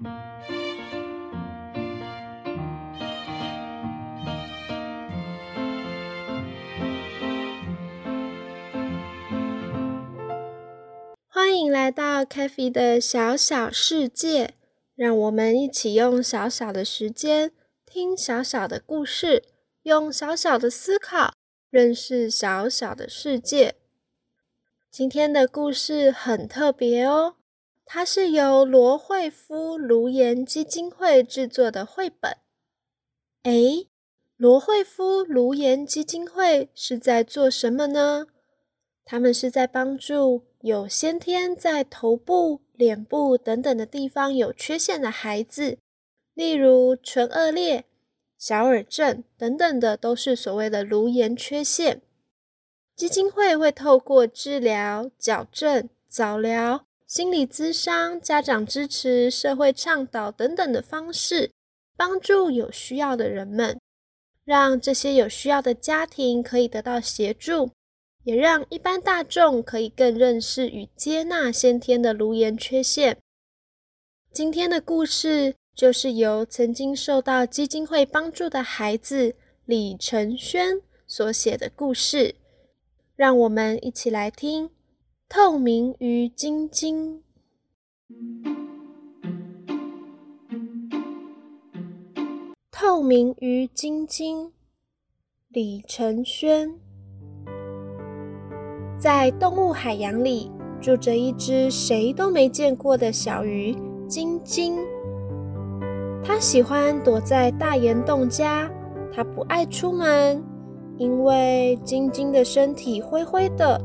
欢迎来到 k a f e 的小小世界，让我们一起用小小的时间听小小的故事，用小小的思考认识小小的世界。今天的故事很特别哦，它是由罗惠夫卢颜基金会制作的绘本。诶，罗惠夫卢颜基金会是在做什么呢？他们是在帮助。有先天在头部、脸部等等的地方有缺陷的孩子，例如唇腭裂、小耳症等等的，都是所谓的颅颜缺陷。基金会会透过治疗、矫正、早疗、心理咨商、家长支持、社会倡导等等的方式，帮助有需要的人们，让这些有需要的家庭可以得到协助。也让一般大众可以更认识与接纳先天的颅颜缺陷。今天的故事就是由曾经受到基金会帮助的孩子李承轩所写的故事。让我们一起来听《透明鱼晶晶》。透明鱼晶晶，李承轩。在动物海洋里，住着一只谁都没见过的小鱼——晶晶。它喜欢躲在大岩洞家，它不爱出门，因为晶晶的身体灰灰的、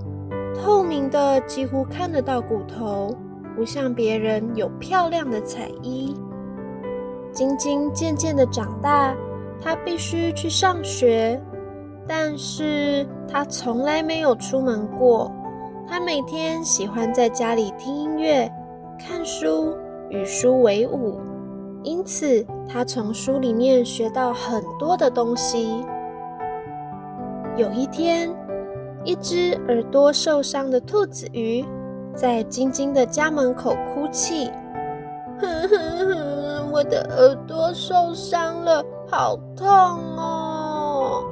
透明的，几乎看得到骨头，不像别人有漂亮的彩衣。晶晶渐渐的长大，她必须去上学。但是他从来没有出门过。他每天喜欢在家里听音乐、看书、与书为伍，因此他从书里面学到很多的东西。有一天，一只耳朵受伤的兔子鱼在晶晶的家门口哭泣：“哼哼哼，我的耳朵受伤了，好痛哦！”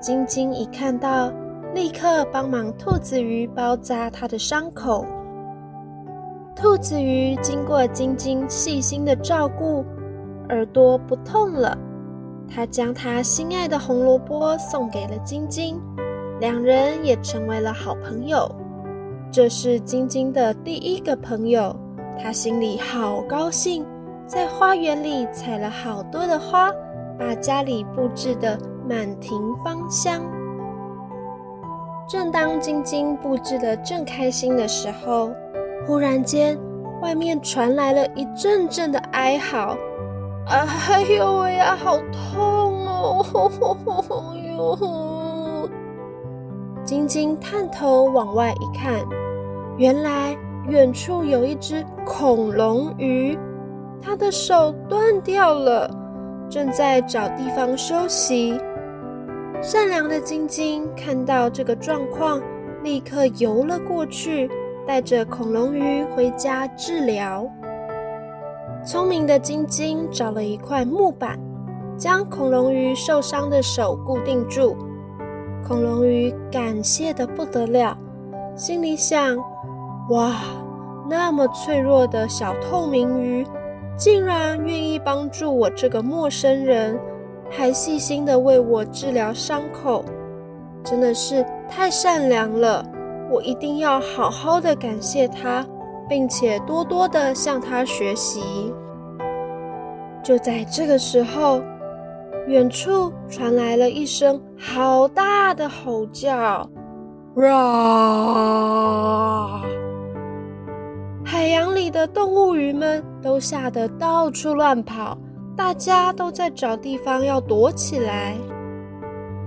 晶晶一看到，立刻帮忙兔子鱼包扎它的伤口。兔子鱼经过晶晶细心的照顾，耳朵不痛了。他将他心爱的红萝卜送给了晶晶，两人也成为了好朋友。这是晶晶的第一个朋友，他心里好高兴，在花园里采了好多的花，把家里布置的。满庭芳香。正当晶晶布置的正开心的时候，忽然间，外面传来了一阵阵的哀嚎：“哎呦喂呀，好痛哦！”呦！晶晶探头往外一看，原来远处有一只恐龙鱼，它的手断掉了，正在找地方休息。善良的晶晶看到这个状况，立刻游了过去，带着恐龙鱼回家治疗。聪明的晶晶找了一块木板，将恐龙鱼受伤的手固定住。恐龙鱼感谢的不得了，心里想：哇，那么脆弱的小透明鱼，竟然愿意帮助我这个陌生人。还细心的为我治疗伤口，真的是太善良了！我一定要好好的感谢他，并且多多的向他学习。就在这个时候，远处传来了一声好大的吼叫，哇！海洋里的动物鱼们都吓得到处乱跑。大家都在找地方要躲起来。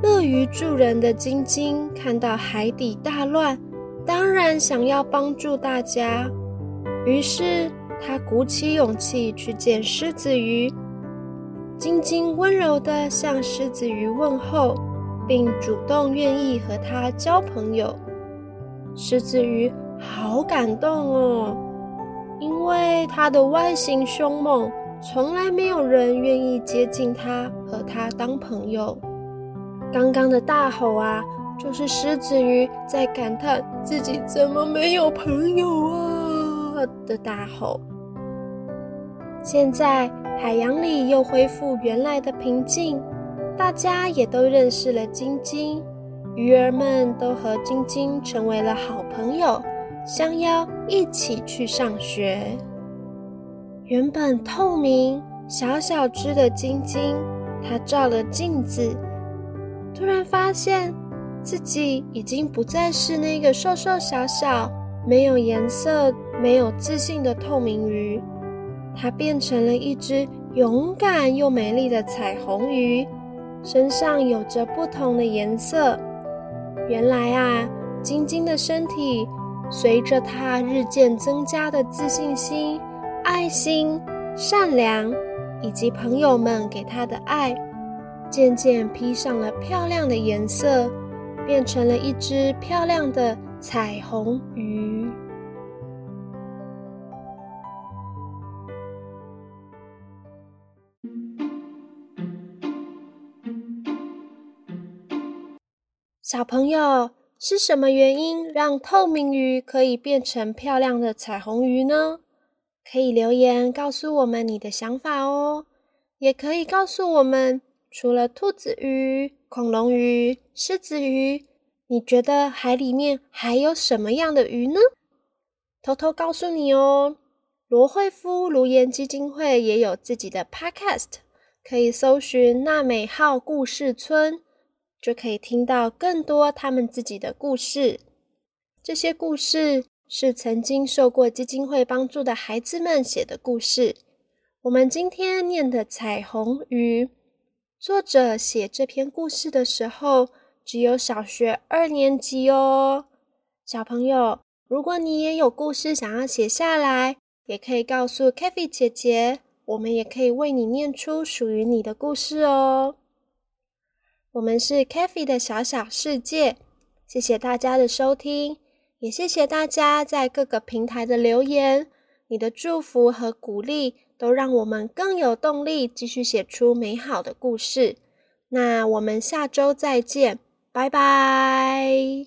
乐于助人的晶晶看到海底大乱，当然想要帮助大家。于是他鼓起勇气去见狮子鱼。晶晶温柔地向狮子鱼问候，并主动愿意和他交朋友。狮子鱼好感动哦，因为它的外形凶猛，从来没有人愿意接近它，和它当朋友。刚刚的大吼啊，就是狮子鱼在感叹自己怎么没有朋友啊的大吼。现在海洋里又恢复原来的平静，大家也都认识了晶晶，鱼儿们都和晶晶成为了好朋友，相邀一起去上学。原本透明小小只的晶晶，它照了镜子，突然发现自己已经不再是那个瘦瘦小小、没有颜色、没有自信的透明鱼。它变成了一只勇敢又美丽的彩虹鱼，身上有着不同的颜色。原来啊，晶晶的身体随着它日渐增加的自信心、爱心、善良，以及朋友们给它的爱，渐渐披上了漂亮的颜色，变成了一只漂亮的彩虹鱼。小朋友，是什么原因让透明鱼可以变成漂亮的彩虹鱼呢？可以留言告诉我们你的想法哦。也可以告诉我们，除了兔子鱼、恐龙鱼、狮子鱼，你觉得海里面还有什么样的鱼呢？偷偷告诉你哦，罗惠夫卢颜基金会也有自己的 Podcast，可以搜寻“娜美号故事村”。就可以听到更多他们自己的故事。这些故事是曾经受过基金会帮助的孩子们写的故事。我们今天念的《彩虹鱼》，作者写这篇故事的时候只有小学二年级哦。小朋友，如果你也有故事想要写下来，也可以告诉 k a f e 姐姐，我们也可以为你念出属于你的故事哦。我们是 k a f e 的小小世界，谢谢大家的收听，也谢谢大家在各个平台的留言。你的祝福和鼓励都让我们更有动力继续写出美好的故事。那我们下周再见，拜拜。